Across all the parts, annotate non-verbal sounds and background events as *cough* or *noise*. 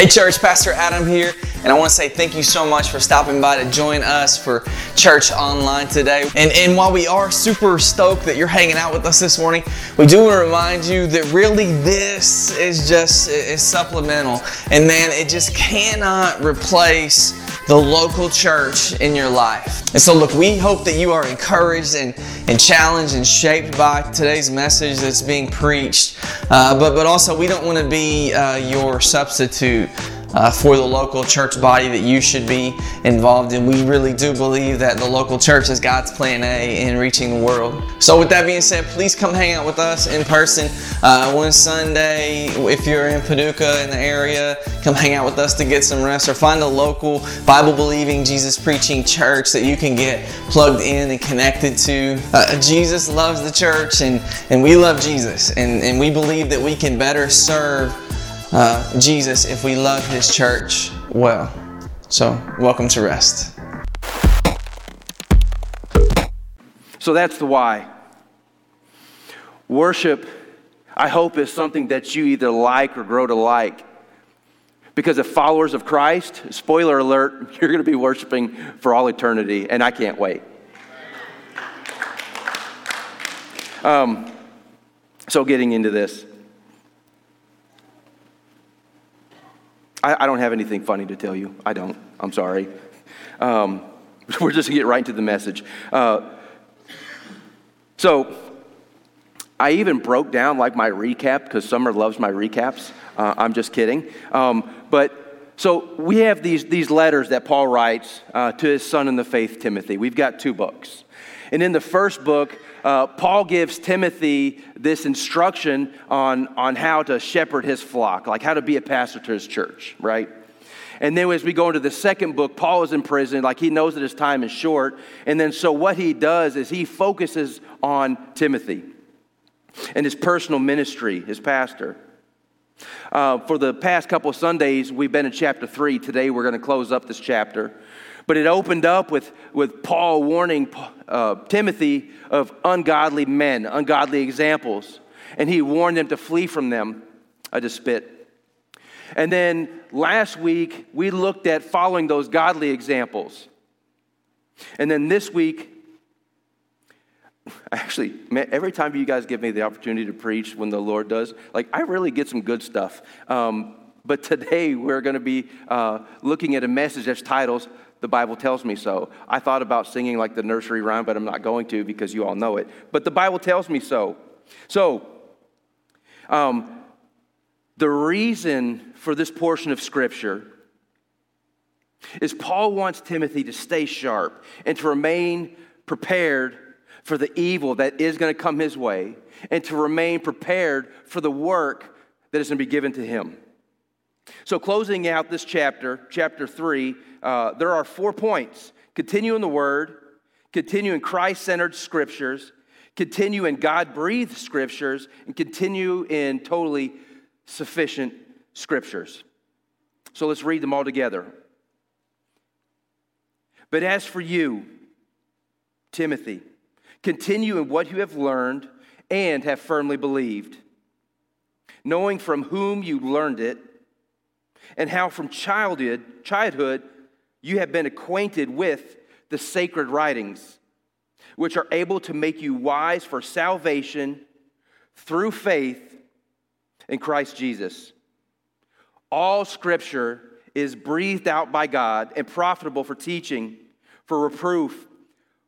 Hey, church, Pastor Adam here, and I want to say thank you so much for stopping by to join us for church online today. And, and while we are super stoked that you're hanging out with us this morning, we do want to remind you that really this is just is supplemental, and man, it just cannot replace the local church in your life. And so, look, we hope that you are encouraged and, and challenged and shaped by today's message that's being preached. Uh, but, but also, we don't want to be uh, your substitute uh, for the local church body that you should be involved in. We really do believe that the local church is God's plan A in reaching the world. So, with that being said, please come hang out with us in person uh, one Sunday. If you're in Paducah in the area, come hang out with us to get some rest or find a local Bible believing, Jesus preaching church that you can get plugged in and connected to. Uh, Jesus loves the church and, and we love Jesus, and, and we believe that we can better serve uh, Jesus if we love His church well. So, welcome to rest. So that's the why. Worship, I hope, is something that you either like or grow to like. Because if followers of Christ, spoiler alert, *laughs* you're going to be worshiping for all eternity, and I can't wait. Um, so, getting into this. I, I, don't have anything funny to tell you. I don't. I'm sorry. Um, *laughs* we're just going to get right into the message. Uh, so, I even broke down like my recap because Summer loves my recaps. Uh, I'm just kidding. Um, but so we have these, these letters that Paul writes uh, to his son in the faith, Timothy. We've got two books. And in the first book, uh, Paul gives Timothy this instruction on, on how to shepherd his flock, like how to be a pastor to his church, right? And then as we go into the second book, Paul is in prison, like he knows that his time is short. And then so what he does is he focuses on Timothy and his personal ministry, his pastor. Uh, for the past couple Sundays, we've been in chapter three. Today, we're going to close up this chapter. But it opened up with, with Paul warning uh, Timothy of ungodly men, ungodly examples. And he warned them to flee from them. I just spit. And then last week, we looked at following those godly examples. And then this week, *laughs* actually, every time you guys give me the opportunity to preach when the Lord does, like, I really get some good stuff. Um, but today, we're going to be uh, looking at a message that's titled the Bible tells me so. I thought about singing like the nursery rhyme, but I'm not going to because you all know it. But the Bible tells me so. So, um, the reason for this portion of Scripture is Paul wants Timothy to stay sharp and to remain prepared for the evil that is going to come his way and to remain prepared for the work that is going to be given to him. So, closing out this chapter, chapter 3, uh, there are four points continue in the Word, continue in Christ centered scriptures, continue in God breathed scriptures, and continue in totally sufficient scriptures. So, let's read them all together. But as for you, Timothy, continue in what you have learned and have firmly believed, knowing from whom you learned it and how from childhood, childhood you have been acquainted with the sacred writings, which are able to make you wise for salvation through faith in Christ Jesus. All scripture is breathed out by God and profitable for teaching, for reproof,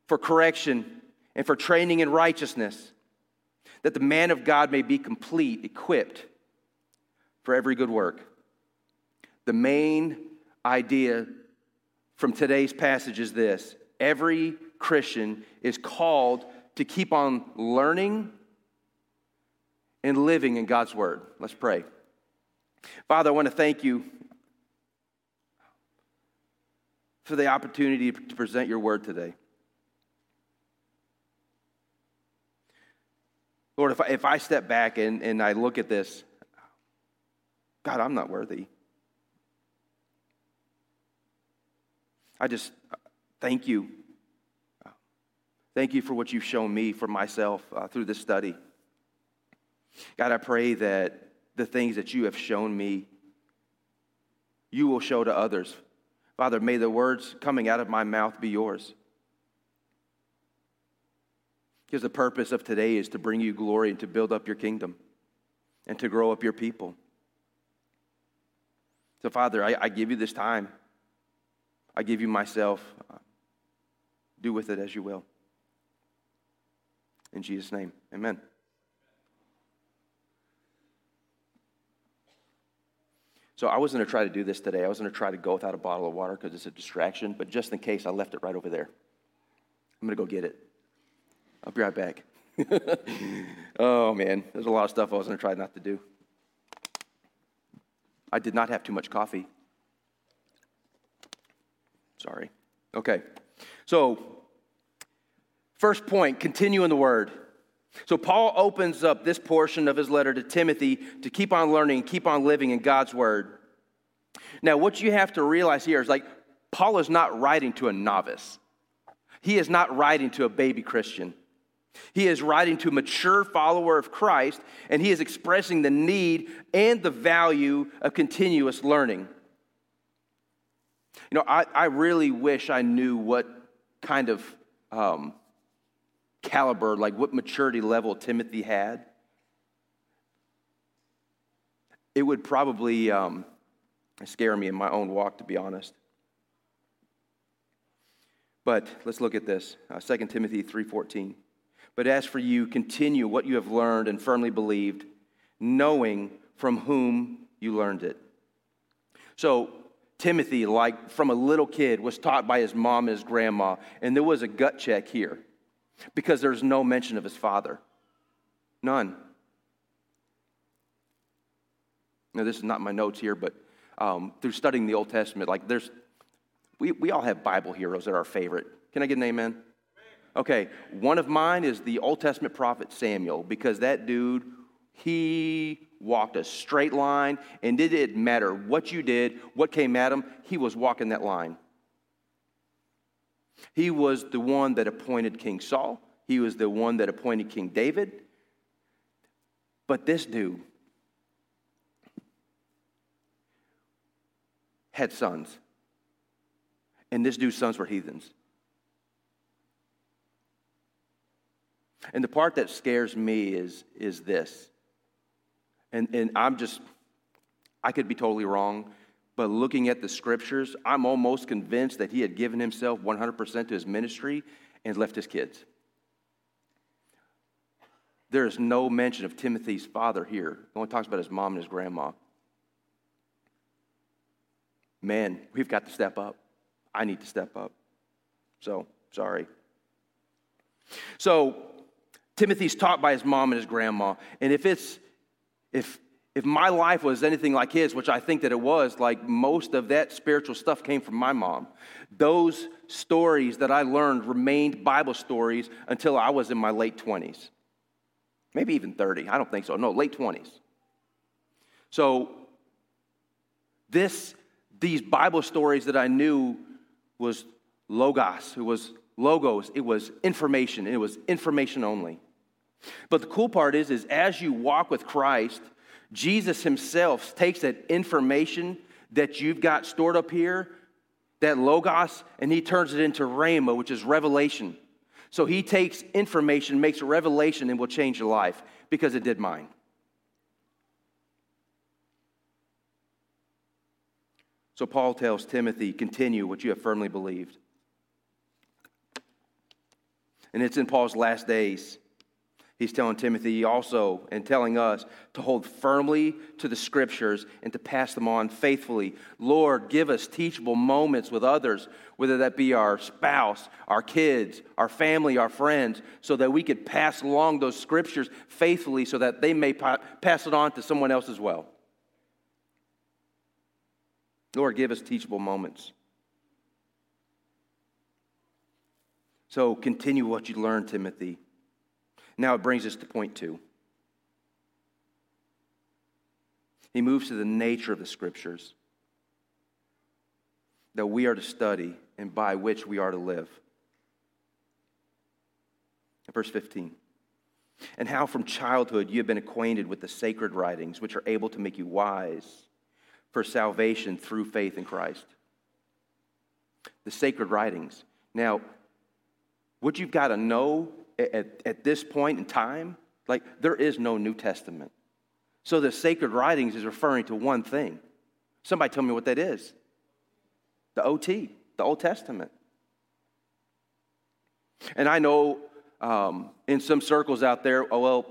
for correction, and for training in righteousness, that the man of God may be complete, equipped for every good work. The main idea from today's passage is this every Christian is called to keep on learning and living in God's Word. Let's pray. Father, I want to thank you for the opportunity to present your Word today. Lord, if I, if I step back and, and I look at this, God, I'm not worthy. I just thank you. Thank you for what you've shown me for myself uh, through this study. God, I pray that the things that you have shown me you will show to others. Father, may the words coming out of my mouth be yours. Because the purpose of today is to bring you glory and to build up your kingdom and to grow up your people. So, Father, I, I give you this time. I give you myself. Do with it as you will. In Jesus' name, amen. So I wasn't going to try to do this today. I was going to try to go without a bottle of water because it's a distraction, but just in case, I left it right over there. I'm going to go get it. I'll be right back. *laughs* oh, man, there's a lot of stuff I was going to try not to do. I did not have too much coffee. Sorry. Okay. So, first point continue in the word. So, Paul opens up this portion of his letter to Timothy to keep on learning keep on living in God's word. Now, what you have to realize here is like, Paul is not writing to a novice, he is not writing to a baby Christian. He is writing to a mature follower of Christ, and he is expressing the need and the value of continuous learning. You know, I, I really wish I knew what kind of um, caliber, like what maturity level Timothy had, it would probably um, scare me in my own walk, to be honest. But let's look at this uh, 2 Timothy 3.14. But as for you, continue what you have learned and firmly believed, knowing from whom you learned it. So, Timothy, like from a little kid, was taught by his mom and his grandma, and there was a gut check here because there's no mention of his father. None. Now, this is not my notes here, but um, through studying the Old Testament, like there's, we, we all have Bible heroes that are our favorite. Can I get an amen? Okay, one of mine is the Old Testament prophet Samuel, because that dude, he walked a straight line, and it didn't matter what you did, what came at him, he was walking that line. He was the one that appointed King Saul, he was the one that appointed King David. But this dude had sons, and this dude's sons were heathens. And the part that scares me is, is this. And, and I'm just, I could be totally wrong, but looking at the scriptures, I'm almost convinced that he had given himself 100% to his ministry and left his kids. There is no mention of Timothy's father here. It only talks about his mom and his grandma. Man, we've got to step up. I need to step up. So, sorry. So, Timothy's taught by his mom and his grandma. And if it's, if, if my life was anything like his, which I think that it was, like most of that spiritual stuff came from my mom. Those stories that I learned remained Bible stories until I was in my late 20s. Maybe even 30. I don't think so. No, late 20s. So, this, these Bible stories that I knew was Logos, it was logos, it was information, it was information only. But the cool part is, is as you walk with Christ, Jesus himself takes that information that you've got stored up here, that logos, and he turns it into rhema, which is revelation. So he takes information, makes a revelation, and will change your life because it did mine. So Paul tells Timothy, continue what you have firmly believed. And it's in Paul's last days. He's telling Timothy also and telling us to hold firmly to the scriptures and to pass them on faithfully. Lord, give us teachable moments with others, whether that be our spouse, our kids, our family, our friends, so that we could pass along those scriptures faithfully so that they may pass it on to someone else as well. Lord, give us teachable moments. So continue what you learned, Timothy. Now it brings us to point two. He moves to the nature of the scriptures that we are to study and by which we are to live. Verse 15. And how from childhood you have been acquainted with the sacred writings, which are able to make you wise for salvation through faith in Christ. The sacred writings. Now, what you've got to know at, at this point in time, like there is no New Testament. So the sacred writings is referring to one thing. Somebody tell me what that is. The OT, the Old Testament. And I know um, in some circles out there, oh, well,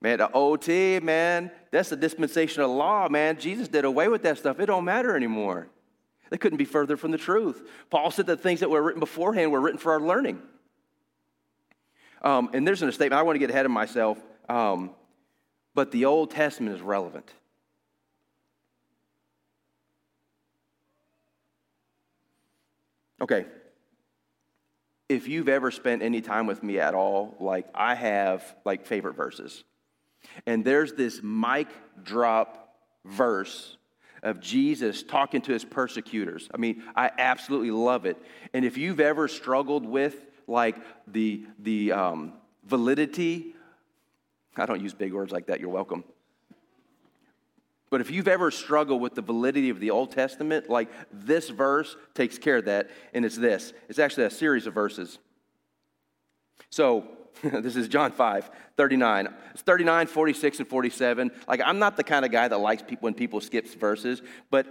man, the OT, man, that's the dispensation of law, man. Jesus did away with that stuff. It don't matter anymore. They couldn't be further from the truth. Paul said that things that were written beforehand were written for our learning. Um, and there's a statement, I want to get ahead of myself, um, but the Old Testament is relevant. Okay. If you've ever spent any time with me at all, like I have, like favorite verses. And there's this mic drop verse of Jesus talking to his persecutors. I mean, I absolutely love it. And if you've ever struggled with like the the um, validity, I don't use big words like that. You're welcome. But if you've ever struggled with the validity of the Old Testament, like this verse takes care of that, and it's this. It's actually a series of verses. So, *laughs* this is John 5, 39. It's 39, 46, and 47. Like, I'm not the kind of guy that likes when people skip verses, but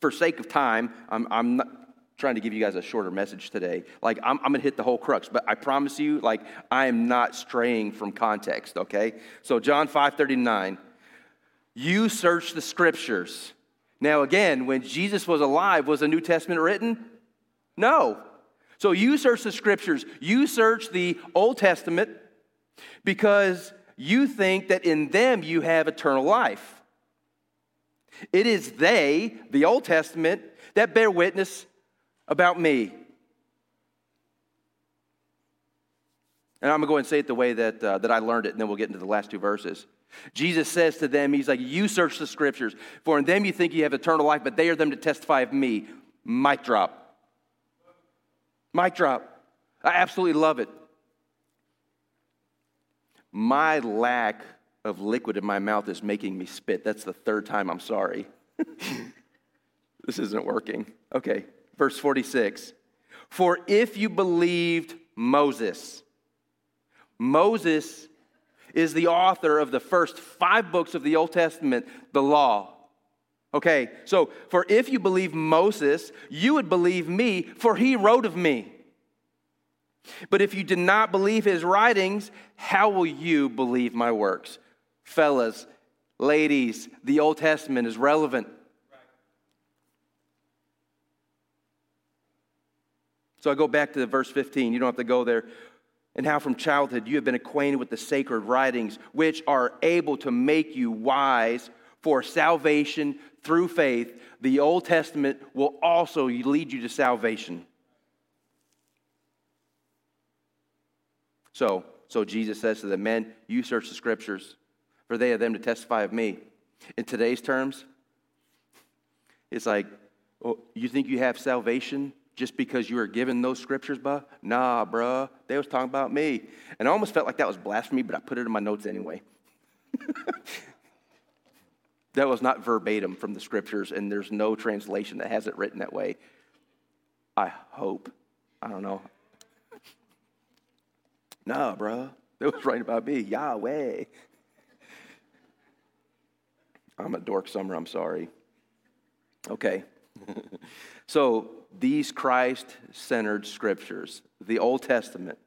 for sake of time, I'm, I'm not trying to give you guys a shorter message today. Like, I'm, I'm to hit the whole crux, but I promise you, like, I am not straying from context, okay? So, John 5, 39. You search the scriptures. Now, again, when Jesus was alive, was the New Testament written? No. So you search the scriptures, you search the Old Testament because you think that in them you have eternal life. It is they, the Old Testament, that bear witness about me. And I'm going to go and say it the way that, uh, that I learned it, and then we'll get into the last two verses. Jesus says to them, He's like, You search the scriptures, for in them you think you have eternal life, but they are them to testify of me. Mic drop. Mic drop. I absolutely love it. My lack of liquid in my mouth is making me spit. That's the third time I'm sorry. *laughs* this isn't working. Okay, verse 46. For if you believed Moses, Moses is the author of the first five books of the Old Testament, the law. Okay, so for if you believe Moses, you would believe me, for he wrote of me. But if you did not believe his writings, how will you believe my works? Fellas, ladies, the Old Testament is relevant. So I go back to the verse 15. You don't have to go there and how from childhood you have been acquainted with the sacred writings, which are able to make you wise for salvation through faith. The Old Testament will also lead you to salvation. So, so Jesus says to the men, You search the scriptures, for they are them to testify of me. In today's terms, it's like, oh, you think you have salvation just because you were given those scriptures, bruh? Nah, bruh. They was talking about me. And I almost felt like that was blasphemy, but I put it in my notes anyway. *laughs* that was not verbatim from the scriptures, and there's no translation that has it written that way. I hope. I don't know. *laughs* Nah, bruh. That was writing about me. Yahweh. I'm a dork Summer, I'm sorry. Okay. *laughs* so these Christ centered scriptures, the Old Testament,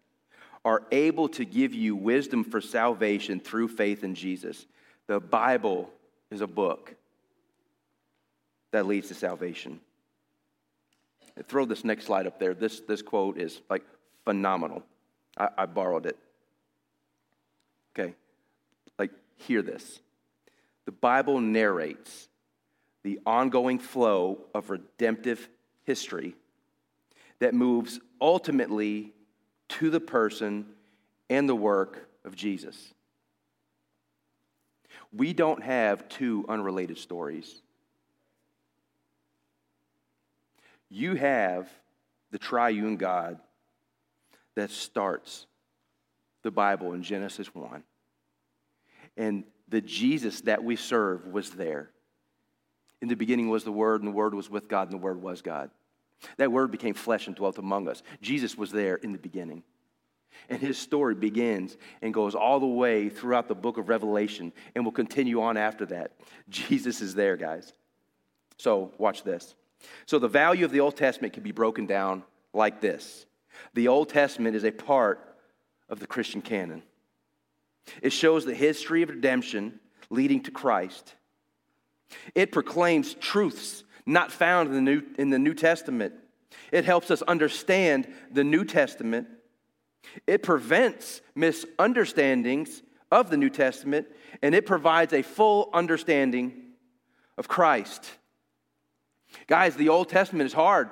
are able to give you wisdom for salvation through faith in Jesus. The Bible is a book that leads to salvation. throw this next slide up there. This, this quote is like phenomenal. I, I borrowed it. Okay, like, hear this. The Bible narrates the ongoing flow of redemptive history that moves ultimately to the person and the work of Jesus. We don't have two unrelated stories. You have the triune God that starts the Bible in Genesis 1. And the Jesus that we serve was there. In the beginning was the Word, and the Word was with God, and the Word was God. That Word became flesh and dwelt among us. Jesus was there in the beginning. And his story begins and goes all the way throughout the book of Revelation and will continue on after that. Jesus is there, guys. So, watch this. So, the value of the Old Testament can be broken down like this The Old Testament is a part of the Christian canon, it shows the history of redemption leading to Christ. It proclaims truths not found in the New, in the New Testament. It helps us understand the New Testament it prevents misunderstandings of the New Testament, and it provides a full understanding of Christ. Guys, the Old Testament is hard.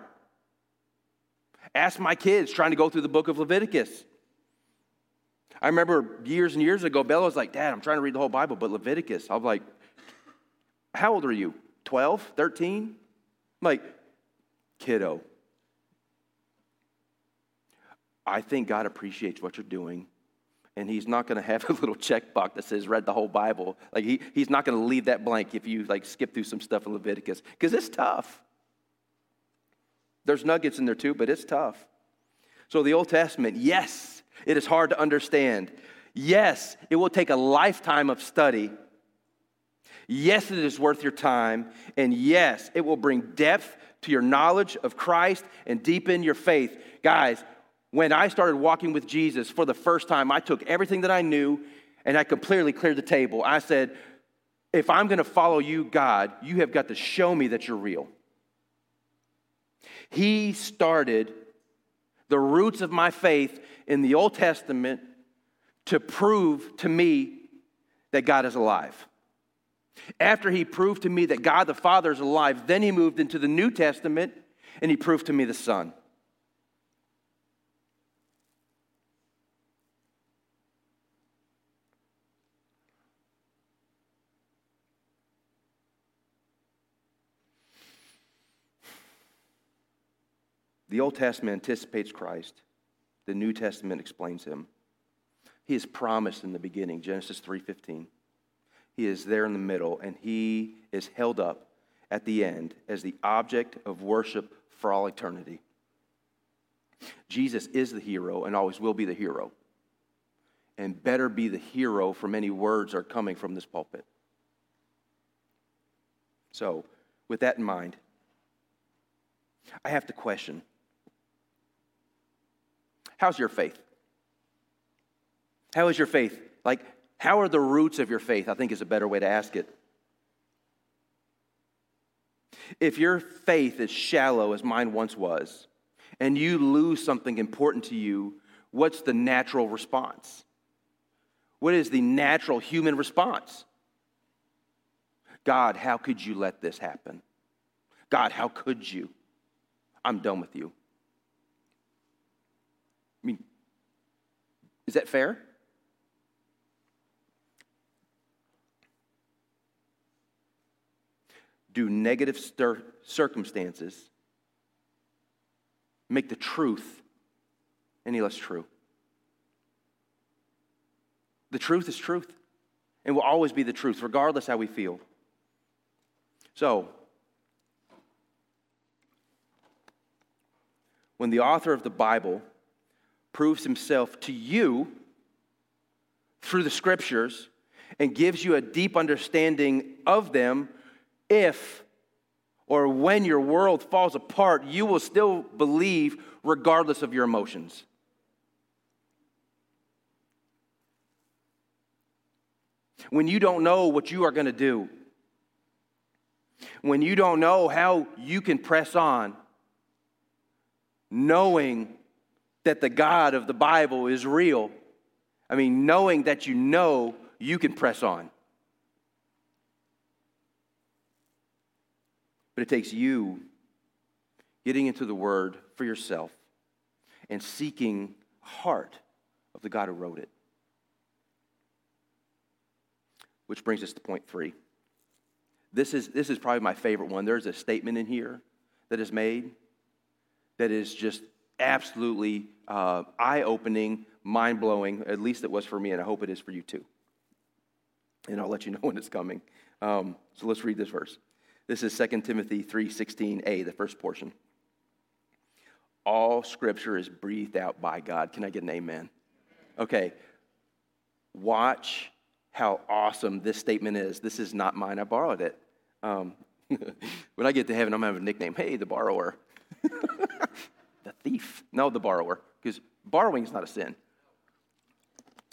Ask my kids trying to go through the book of Leviticus. I remember years and years ago, Bella was like, Dad, I'm trying to read the whole Bible, but Leviticus. I was like, How old are you? 12, 13? Like, kiddo, I think God appreciates what you're doing. And he's not going to have *laughs* a little checkbox that says read the whole Bible. Like he, he's not going to leave that blank if you like skip through some stuff in Leviticus because it's tough. There's nuggets in there too, but it's tough. So the Old Testament, yes, it is hard to understand. Yes, it will take a lifetime of study. Yes, it is worth your time. And yes, it will bring depth to your knowledge of Christ and deepen your faith. Guys, when I started walking with Jesus for the first time, I took everything that I knew and I completely cleared the table. I said, if I'm going to follow you, God, you have got to show me that you're real. He started the roots of my faith in the Old Testament to prove to me that God is alive. After he proved to me that God the Father is alive, then he moved into the New Testament and he proved to me the Son. The Old Testament anticipates Christ, the New Testament explains him. He is promised in the beginning, Genesis 3:15. He is there in the middle and he is held up at the end as the object of worship for all eternity. Jesus is the hero and always will be the hero. And better be the hero for many words are coming from this pulpit. So, with that in mind, I have to question How's your faith? How is your faith? Like, how are the roots of your faith? I think is a better way to ask it. If your faith is shallow as mine once was, and you lose something important to you, what's the natural response? What is the natural human response? God, how could you let this happen? God, how could you? I'm done with you. I mean, is that fair? Do negative stir- circumstances make the truth any less true? The truth is truth and will always be the truth, regardless how we feel. So, when the author of the Bible proves himself to you through the scriptures and gives you a deep understanding of them if or when your world falls apart, you will still believe regardless of your emotions. When you don't know what you are going to do, when you don't know how you can press on, knowing that the God of the Bible is real, I mean, knowing that you know, you can press on. But it takes you getting into the Word for yourself and seeking heart of the God who wrote it. Which brings us to point three. This is, this is probably my favorite one. There's a statement in here that is made that is just absolutely uh, eye opening, mind blowing. At least it was for me, and I hope it is for you too. And I'll let you know *laughs* when it's coming. Um, so let's read this verse. This is 2 Timothy 3:16a, the first portion. All scripture is breathed out by God. Can I get an amen? Okay. Watch how awesome this statement is. This is not mine. I borrowed it. Um, *laughs* when I get to heaven, I'm going to have a nickname. Hey, the borrower. *laughs* the thief. No, the borrower. Because borrowing is not a sin.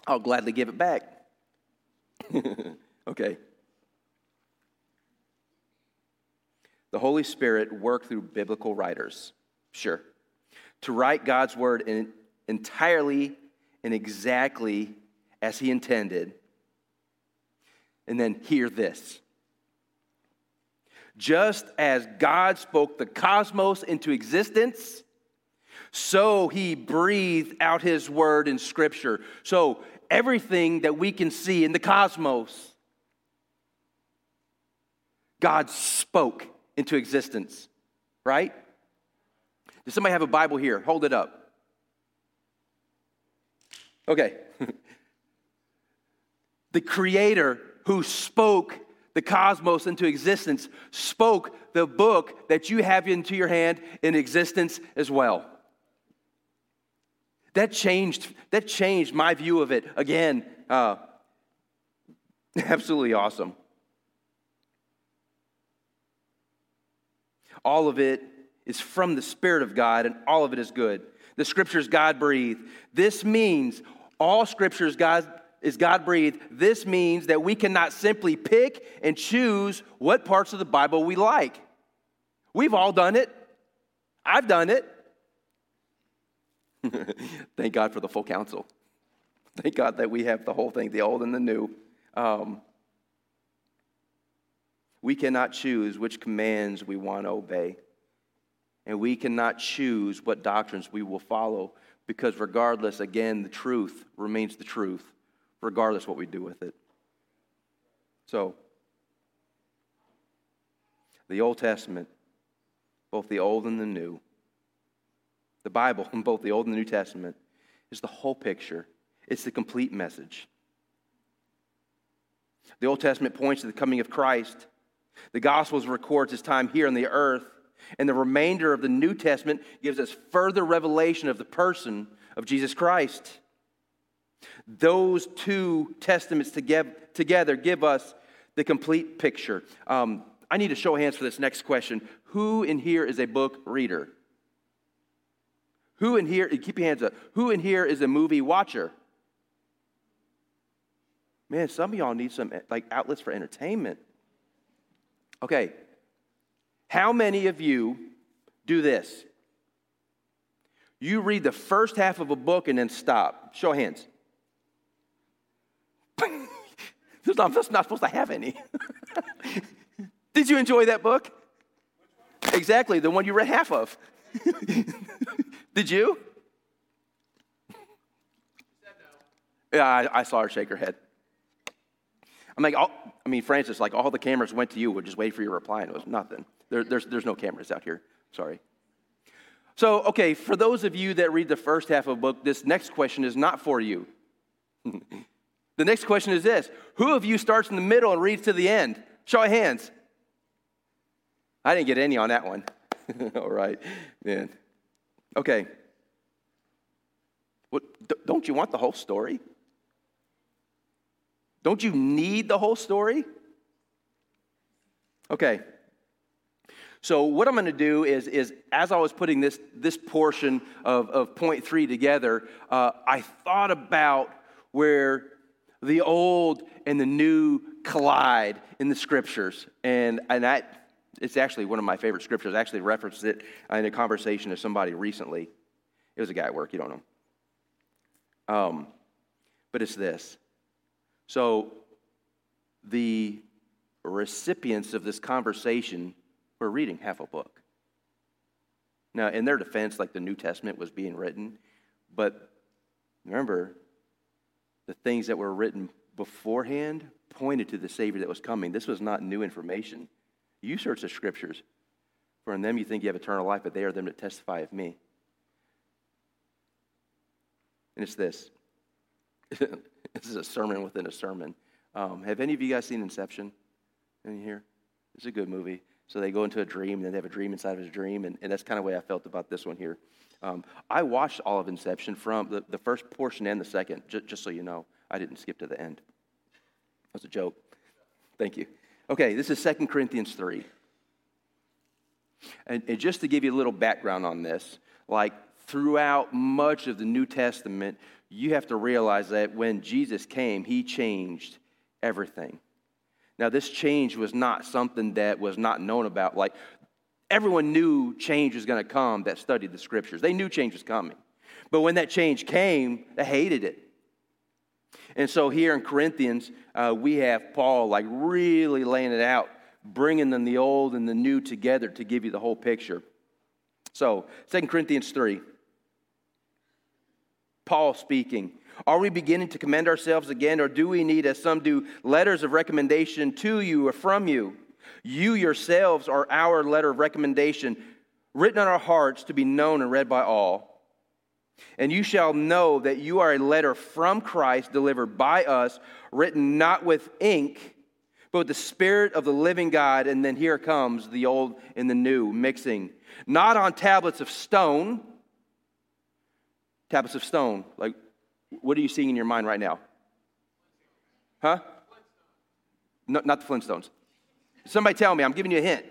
I'll gladly give it back. *laughs* okay. The Holy Spirit worked through biblical writers, sure, to write God's word in, entirely and exactly as He intended. And then hear this. Just as God spoke the cosmos into existence, so He breathed out His word in Scripture. So everything that we can see in the cosmos, God spoke into existence, right? Does somebody have a Bible here? Hold it up. Okay. *laughs* the Creator who spoke the cosmos into existence spoke the book that you have into your hand in existence as well. That changed, that changed my view of it. Again, uh, *laughs* absolutely awesome. All of it is from the Spirit of God, and all of it is good. The scriptures God breathed. This means all scriptures God is God breathed. This means that we cannot simply pick and choose what parts of the Bible we like. We've all done it. I've done it. *laughs* Thank God for the full counsel. Thank God that we have the whole thing, the old and the new. Um, we cannot choose which commands we want to obey. And we cannot choose what doctrines we will follow because, regardless, again, the truth remains the truth, regardless what we do with it. So, the Old Testament, both the Old and the New, the Bible, *laughs* both the Old and the New Testament, is the whole picture. It's the complete message. The Old Testament points to the coming of Christ. The Gospels records his time here on the earth, and the remainder of the New Testament gives us further revelation of the person of Jesus Christ. Those two testaments together give us the complete picture. Um, I need a show hands for this next question. Who in here is a book reader? Who in here, keep your hands up, who in here is a movie watcher? Man, some of y'all need some like outlets for entertainment. Okay, how many of you do this? You read the first half of a book and then stop. Show hands. *laughs* I'm just not supposed to have any. *laughs* Did you enjoy that book? Exactly, the one you read half of. *laughs* Did you? Yeah, I, I, saw her shake her head. I'm like, I mean, Francis, like all the cameras went to you. We'll just wait for your reply, and it was nothing. There, there's, there's no cameras out here. Sorry. So, okay, for those of you that read the first half of the book, this next question is not for you. *laughs* the next question is this Who of you starts in the middle and reads to the end? Show of hands. I didn't get any on that one. *laughs* all right, man. Okay. What, don't you want the whole story? Don't you need the whole story? Okay. So, what I'm going to do is, is as I was putting this, this portion of, of point three together, uh, I thought about where the old and the new collide in the scriptures. And, and that, it's actually one of my favorite scriptures. I actually referenced it in a conversation to somebody recently. It was a guy at work, you don't know. Um, but it's this so the recipients of this conversation were reading half a book. Now, in their defense, like the New Testament was being written, but remember, the things that were written beforehand pointed to the Savior that was coming. This was not new information. You search the scriptures, for in them you think you have eternal life, but they are them that testify of me. And it's this *laughs* *laughs* this is a sermon within a sermon. Um, have any of you guys seen Inception in here? It's a good movie. So they go into a dream, and then they have a dream inside of a dream, and, and that's kind of the way I felt about this one here. Um, I watched all of Inception from the, the first portion and the second, j- just so you know. I didn't skip to the end. That was a joke. Thank you. Okay, this is 2 Corinthians 3. And, and just to give you a little background on this, like throughout much of the New Testament, you have to realize that when Jesus came, he changed everything. Now, this change was not something that was not known about. Like, everyone knew change was going to come that studied the scriptures. They knew change was coming. But when that change came, they hated it. And so here in Corinthians, uh, we have Paul like really laying it out, bringing them the old and the new together to give you the whole picture. So, 2 Corinthians 3, Paul speaking. Are we beginning to commend ourselves again, or do we need, as some do, letters of recommendation to you or from you? You yourselves are our letter of recommendation, written on our hearts to be known and read by all. And you shall know that you are a letter from Christ delivered by us, written not with ink, but with the Spirit of the living God. And then here comes the old and the new mixing. Not on tablets of stone. Tablets of stone. Like, what are you seeing in your mind right now? Huh? No, not the Flintstones. Somebody tell me, I'm giving you a hint.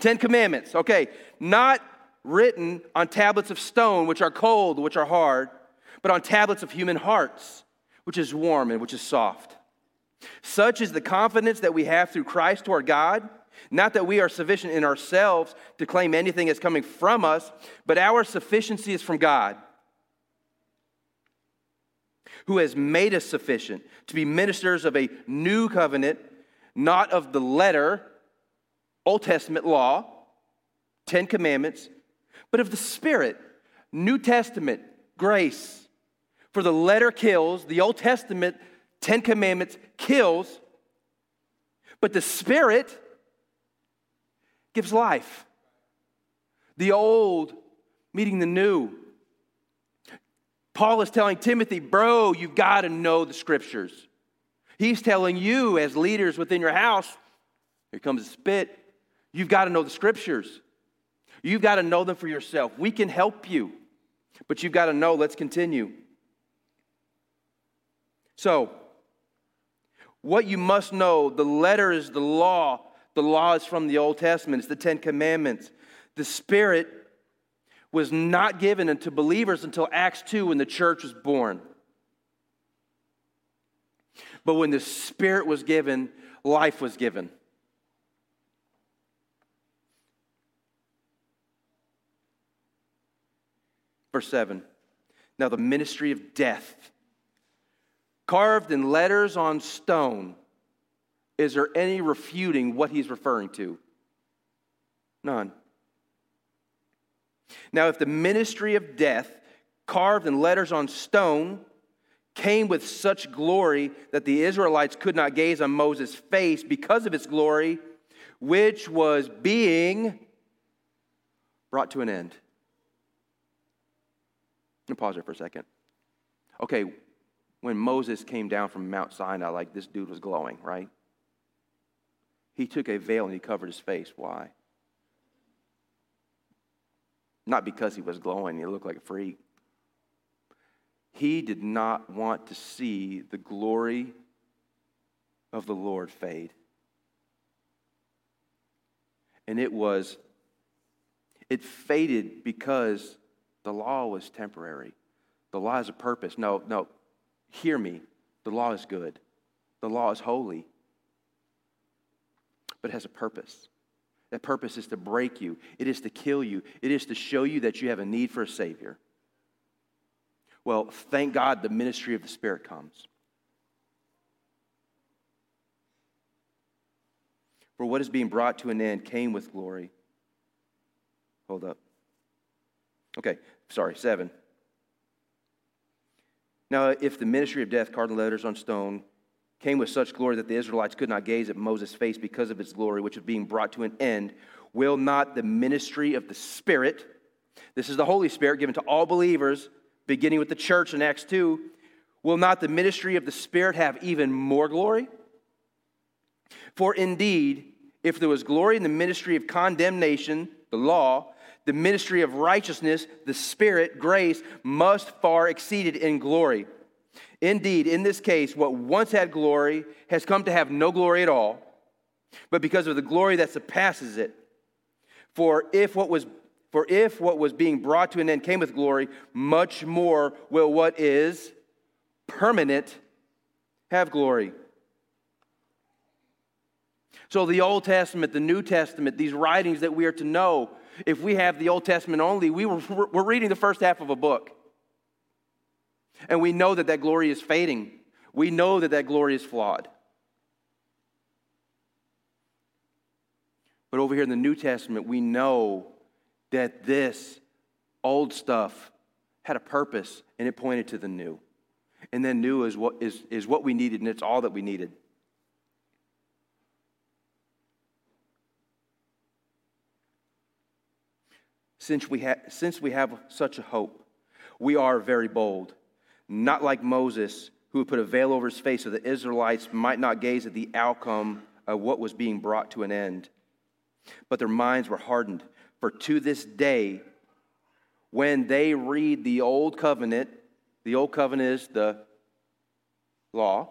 Ten Commandments. Okay. Not written on tablets of stone, which are cold, which are hard, but on tablets of human hearts, which is warm and which is soft. Such is the confidence that we have through Christ toward God. Not that we are sufficient in ourselves to claim anything as coming from us, but our sufficiency is from God, who has made us sufficient to be ministers of a new covenant, not of the letter, Old Testament law, Ten Commandments, but of the Spirit. New Testament, grace. For the letter kills, the Old Testament, Ten Commandments kills, but the Spirit gives life. The old meeting the new. Paul is telling Timothy, bro, you've got to know the scriptures. He's telling you, as leaders within your house, here comes a spit, you've got to know the scriptures. You've got to know them for yourself. We can help you, but you've got to know. Let's continue. So, what you must know the letter is the law. The law is from the Old Testament, it's the Ten Commandments. The Spirit was not given unto believers until Acts 2 when the church was born. But when the Spirit was given, life was given. Verse 7. Now, the ministry of death, carved in letters on stone. Is there any refuting what he's referring to? None. Now, if the ministry of death, carved in letters on stone, came with such glory that the Israelites could not gaze on Moses' face because of its glory, which was being brought to an end. I'm pause there for a second. Okay, when Moses came down from Mount Sinai, like this dude was glowing, right? He took a veil and he covered his face. Why? Not because he was glowing, he looked like a freak. He did not want to see the glory of the Lord fade. And it was, it faded because the law was temporary. The law has a purpose. No, no, hear me. The law is good, the law is holy, but it has a purpose. That purpose is to break you, it is to kill you, it is to show you that you have a need for a Savior. Well, thank God the ministry of the Spirit comes. For what is being brought to an end came with glory. Hold up. Okay, sorry, seven. Now, if the ministry of death, cardinal letters on stone, came with such glory that the Israelites could not gaze at Moses' face because of its glory, which was being brought to an end, will not the ministry of the Spirit, this is the Holy Spirit given to all believers, beginning with the church in Acts 2, will not the ministry of the Spirit have even more glory? For indeed, If there was glory in the ministry of condemnation, the law, the ministry of righteousness, the Spirit, grace, must far exceed it in glory. Indeed, in this case, what once had glory has come to have no glory at all, but because of the glory that surpasses it. For if what was for if what was being brought to an end came with glory, much more will what is permanent have glory. So, the Old Testament, the New Testament, these writings that we are to know, if we have the Old Testament only, we were, we're reading the first half of a book. And we know that that glory is fading. We know that that glory is flawed. But over here in the New Testament, we know that this old stuff had a purpose and it pointed to the new. And then new is what, is, is what we needed, and it's all that we needed. Since we, ha- since we have such a hope, we are very bold not like Moses, who would put a veil over his face so the Israelites might not gaze at the outcome of what was being brought to an end. But their minds were hardened. For to this day, when they read the old covenant, the old covenant is the law,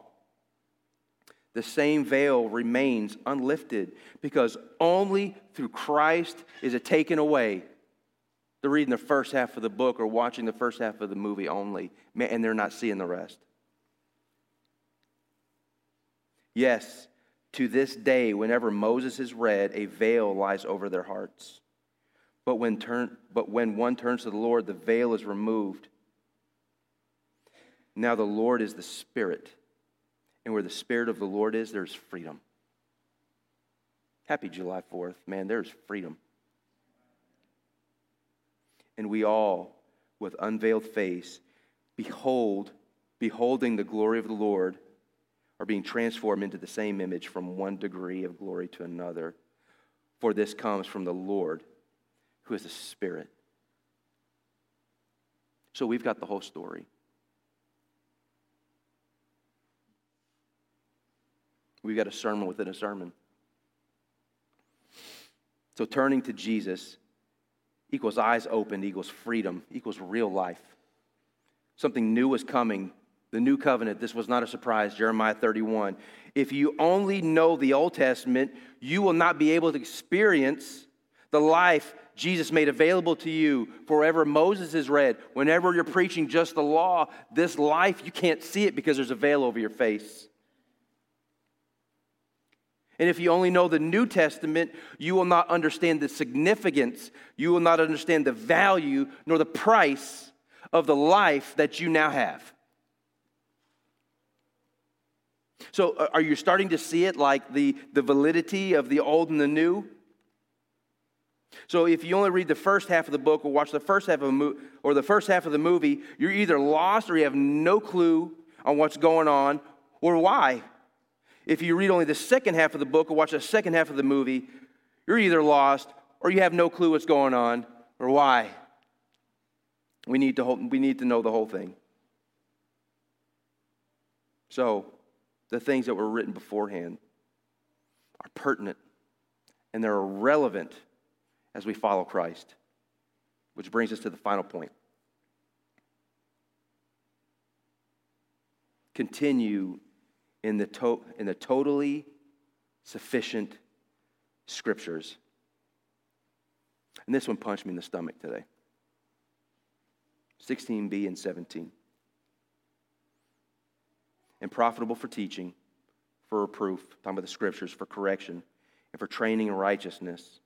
the same veil remains unlifted because only through Christ is it taken away. They're reading the first half of the book or watching the first half of the movie only, and they're not seeing the rest. Yes, to this day, whenever Moses is read, a veil lies over their hearts. But when, turn, but when one turns to the Lord, the veil is removed. Now the Lord is the Spirit, and where the Spirit of the Lord is, there's freedom. Happy July 4th, man, there's freedom and we all, with unveiled face, behold, beholding the glory of the Lord, are being transformed into the same image from one degree of glory to another. For this comes from the Lord, who is the Spirit. So we've got the whole story. We've got a sermon within a sermon. So turning to Jesus, equals eyes opened, equals freedom, equals real life. Something new was coming. The new covenant, this was not a surprise, Jeremiah 31. If you only know the Old Testament, you will not be able to experience the life Jesus made available to you. Forever Moses is read, whenever you're preaching just the law, this life, you can't see it because there's a veil over your face. And if you only know the New Testament, you will not understand the significance, you will not understand the value nor the price of the life that you now have. So, uh, are you starting to see it like the, the validity of the old and the new? So, if you only read the first half of the book or watch the first half of a mo- or the first half of the movie, you're either lost or you have no clue on what's going on or why. If you read only the second half of the book or watch the second half of the movie, you're either lost or you have no clue what's going on or why. We need to, we need to know the whole thing. So, the things that were written beforehand are pertinent and they're relevant as we follow Christ. Which brings us to the final point. Continue in the, to- in the totally sufficient scriptures. And this one punched me in the stomach today 16b and 17. And profitable for teaching, for reproof, talking about the scriptures, for correction, and for training in righteousness,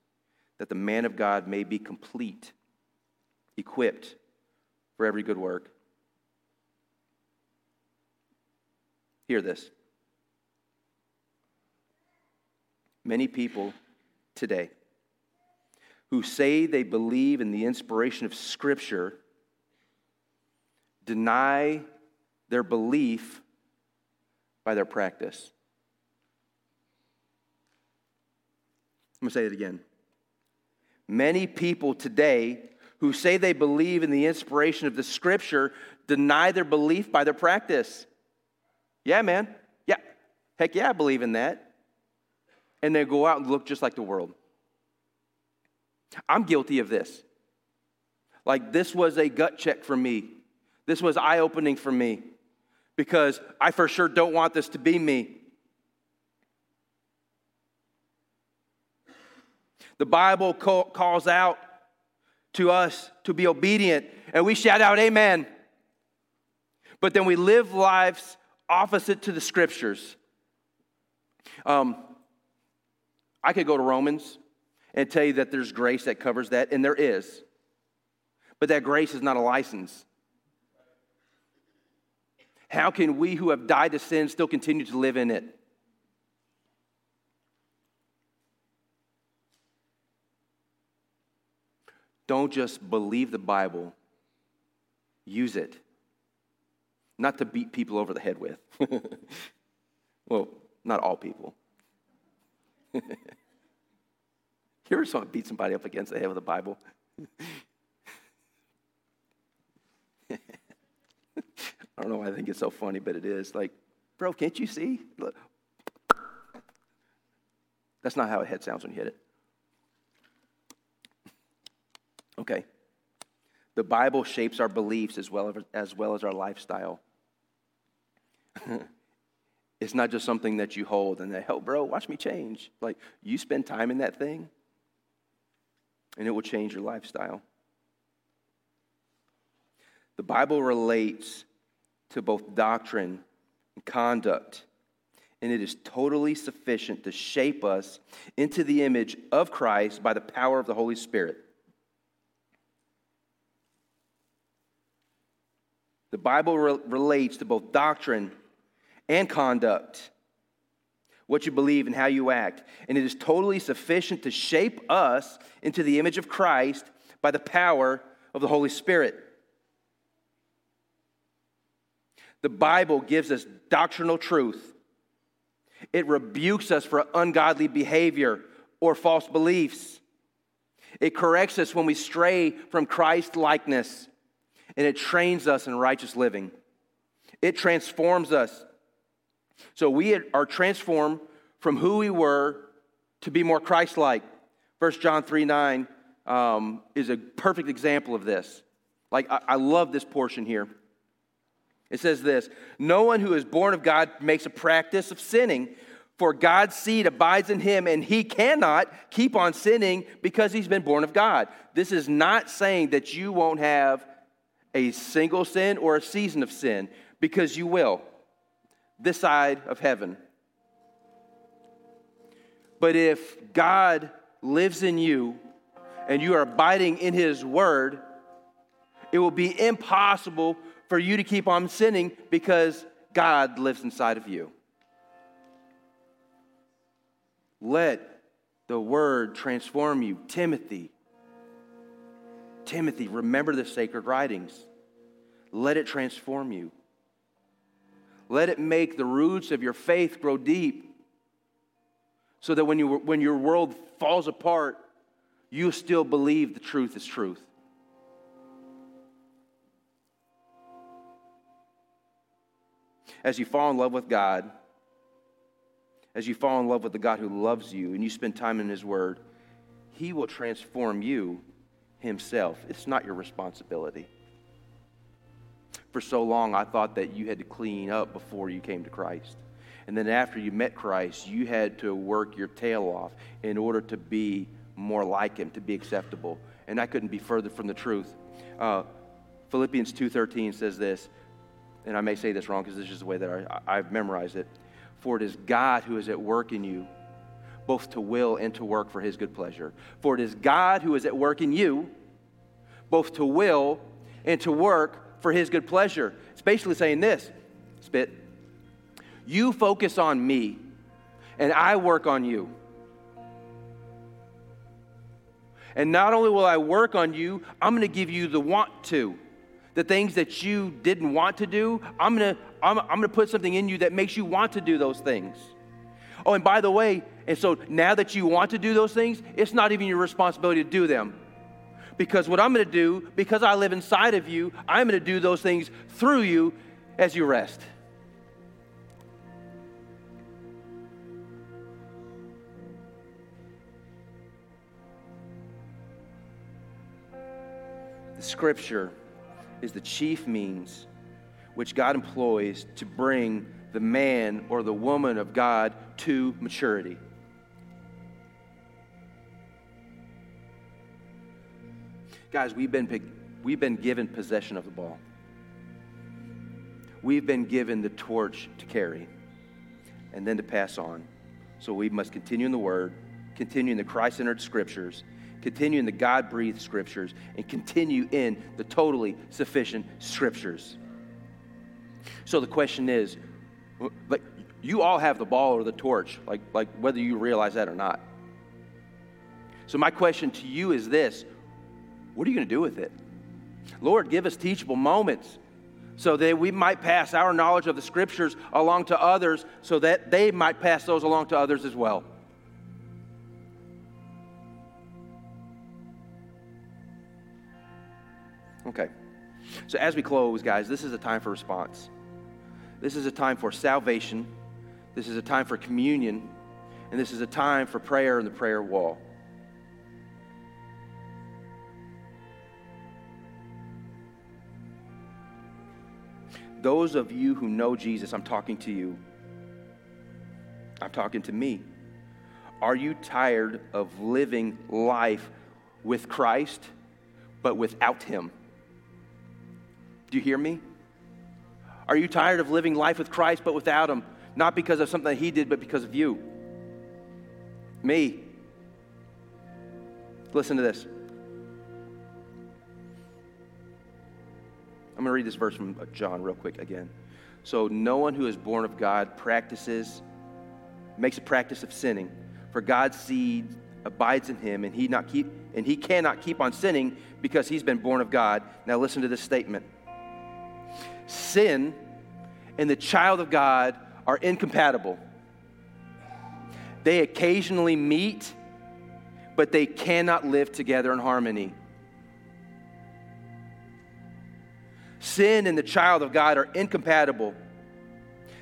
that the man of God may be complete, equipped for every good work. Hear this. Many people today who say they believe in the inspiration of Scripture deny their belief by their practice. I'm going to say it again. Many people today who say they believe in the inspiration of the Scripture deny their belief by their practice. Yeah, man. Yeah. Heck yeah, I believe in that. And they go out and look just like the world. I'm guilty of this. Like, this was a gut check for me. This was eye opening for me because I for sure don't want this to be me. The Bible calls out to us to be obedient, and we shout out, Amen. But then we live lives opposite to the scriptures. Um, I could go to Romans and tell you that there's grace that covers that, and there is. But that grace is not a license. How can we who have died to sin still continue to live in it? Don't just believe the Bible, use it. Not to beat people over the head with. *laughs* well, not all people. *laughs* you ever saw beat somebody up against the head with a Bible? *laughs* I don't know why I think it's so funny, but it is. Like, bro, can't you see? Look. That's not how a head sounds when you hit it. Okay. The Bible shapes our beliefs as well as, well as our lifestyle. *laughs* it's not just something that you hold and that, oh, bro, watch me change. Like, you spend time in that thing, and it will change your lifestyle. The Bible relates to both doctrine and conduct, and it is totally sufficient to shape us into the image of Christ by the power of the Holy Spirit. The Bible re- relates to both doctrine and conduct, what you believe and how you act. And it is totally sufficient to shape us into the image of Christ by the power of the Holy Spirit. The Bible gives us doctrinal truth. It rebukes us for ungodly behavior or false beliefs. It corrects us when we stray from Christ likeness and it trains us in righteous living. It transforms us. So we are transformed from who we were to be more Christ like. 1 John 3 9 um, is a perfect example of this. Like, I, I love this portion here. It says this No one who is born of God makes a practice of sinning, for God's seed abides in him, and he cannot keep on sinning because he's been born of God. This is not saying that you won't have a single sin or a season of sin, because you will, this side of heaven. But if God lives in you and you are abiding in His Word, it will be impossible for you to keep on sinning because God lives inside of you. Let the Word transform you. Timothy, Timothy, remember the sacred writings. Let it transform you. Let it make the roots of your faith grow deep so that when, you, when your world falls apart, you still believe the truth is truth. As you fall in love with God, as you fall in love with the God who loves you and you spend time in His Word, He will transform you Himself. It's not your responsibility. For so long, I thought that you had to clean up before you came to Christ. And then after you met Christ, you had to work your tail off in order to be more like Him, to be acceptable. And I couldn't be further from the truth. Uh, Philippians 2.13 says this, and I may say this wrong because this is the way that I, I've memorized it. For it is God who is at work in you, both to will and to work for his good pleasure. For it is God who is at work in you, both to will and to work for his good pleasure. It's basically saying this spit, you focus on me, and I work on you. And not only will I work on you, I'm going to give you the want to. The things that you didn't want to do, I'm going to I'm, I'm going to put something in you that makes you want to do those things. Oh, and by the way, and so now that you want to do those things, it's not even your responsibility to do them because what I'm going to do, because I live inside of you, I'm going to do those things through you as you rest. The scripture is the chief means which God employs to bring the man or the woman of God to maturity. Guys, we've been, we've been given possession of the ball. We've been given the torch to carry and then to pass on. So we must continue in the Word, continue in the Christ centered scriptures, continue in the God breathed scriptures, and continue in the totally sufficient scriptures. So the question is like, you all have the ball or the torch, like, like whether you realize that or not. So, my question to you is this what are you going to do with it? Lord, give us teachable moments so that we might pass our knowledge of the scriptures along to others so that they might pass those along to others as well. Okay. So, as we close, guys, this is a time for response. This is a time for salvation. This is a time for communion. And this is a time for prayer in the prayer wall. Those of you who know Jesus, I'm talking to you. I'm talking to me. Are you tired of living life with Christ, but without Him? Do you hear me? Are you tired of living life with Christ, but without Him? Not because of something that He did, but because of you. Me. Listen to this. I'm going to read this verse from uh, John real quick again. So, no one who is born of God practices, makes a practice of sinning, for God's seed abides in him, and he not keep and he cannot keep on sinning because he's been born of God. Now listen to this statement. Sin and the child of God are incompatible. They occasionally meet, but they cannot live together in harmony. Sin and the child of God are incompatible.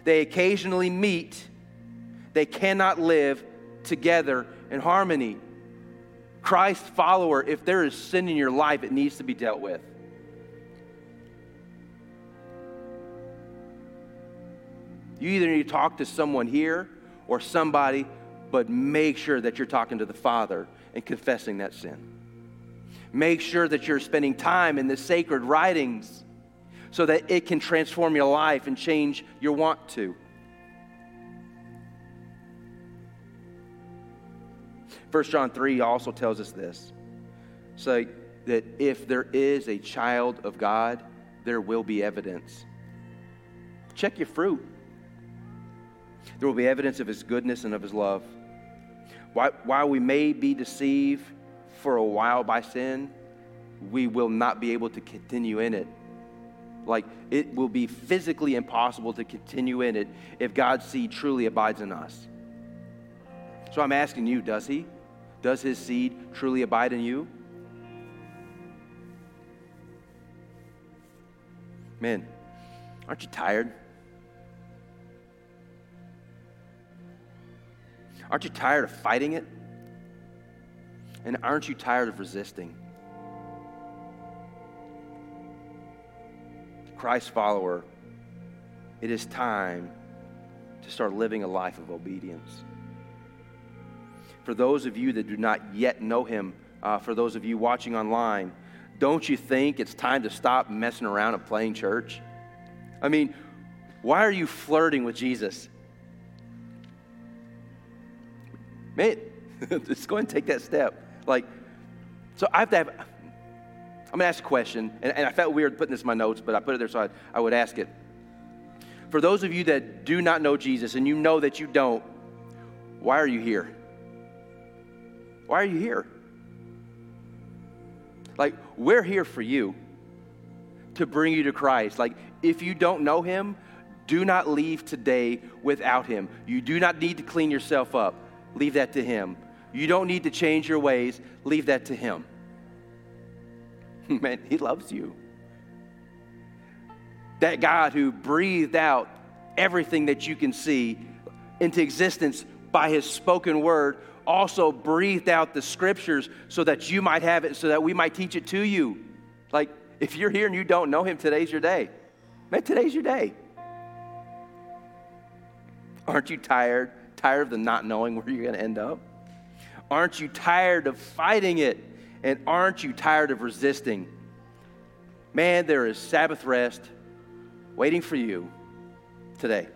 They occasionally meet, they cannot live together in harmony. Christ follower, if there is sin in your life, it needs to be dealt with. You either need to talk to someone here or somebody, but make sure that you're talking to the Father and confessing that sin. Make sure that you're spending time in the sacred writings so that it can transform your life and change your want to. First John 3 also tells us this. So that if there is a child of God, there will be evidence. Check your fruit. There will be evidence of his goodness and of his love. While we may be deceived for a while by sin, we will not be able to continue in it like it will be physically impossible to continue in it if God's seed truly abides in us. So I'm asking you, does he? Does his seed truly abide in you? Man, aren't you tired? Aren't you tired of fighting it? And aren't you tired of resisting? Christ follower, it is time to start living a life of obedience. For those of you that do not yet know Him, uh, for those of you watching online, don't you think it's time to stop messing around and playing church? I mean, why are you flirting with Jesus? Man, *laughs* just go and take that step. Like, so I have to have I'm going to ask a question, and, and I felt weird putting this in my notes, but I put it there so I, I would ask it. For those of you that do not know Jesus and you know that you don't, why are you here? Why are you here? Like, we're here for you to bring you to Christ. Like, if you don't know Him, do not leave today without Him. You do not need to clean yourself up. Leave that to Him. You don't need to change your ways. Leave that to Him. *laughs* Man, he loves you. That God who breathed out everything that you can see into existence by his spoken word also breathed out the scriptures so that you might have it, so that we might teach it to you. Like, if you're here and you don't know him, today's your day. Man, today's your day. Aren't you tired? Tired of the not knowing where you're going to end up? Aren't you tired of fighting it? And aren't you tired of resisting? Man, there is Sabbath rest waiting for you today.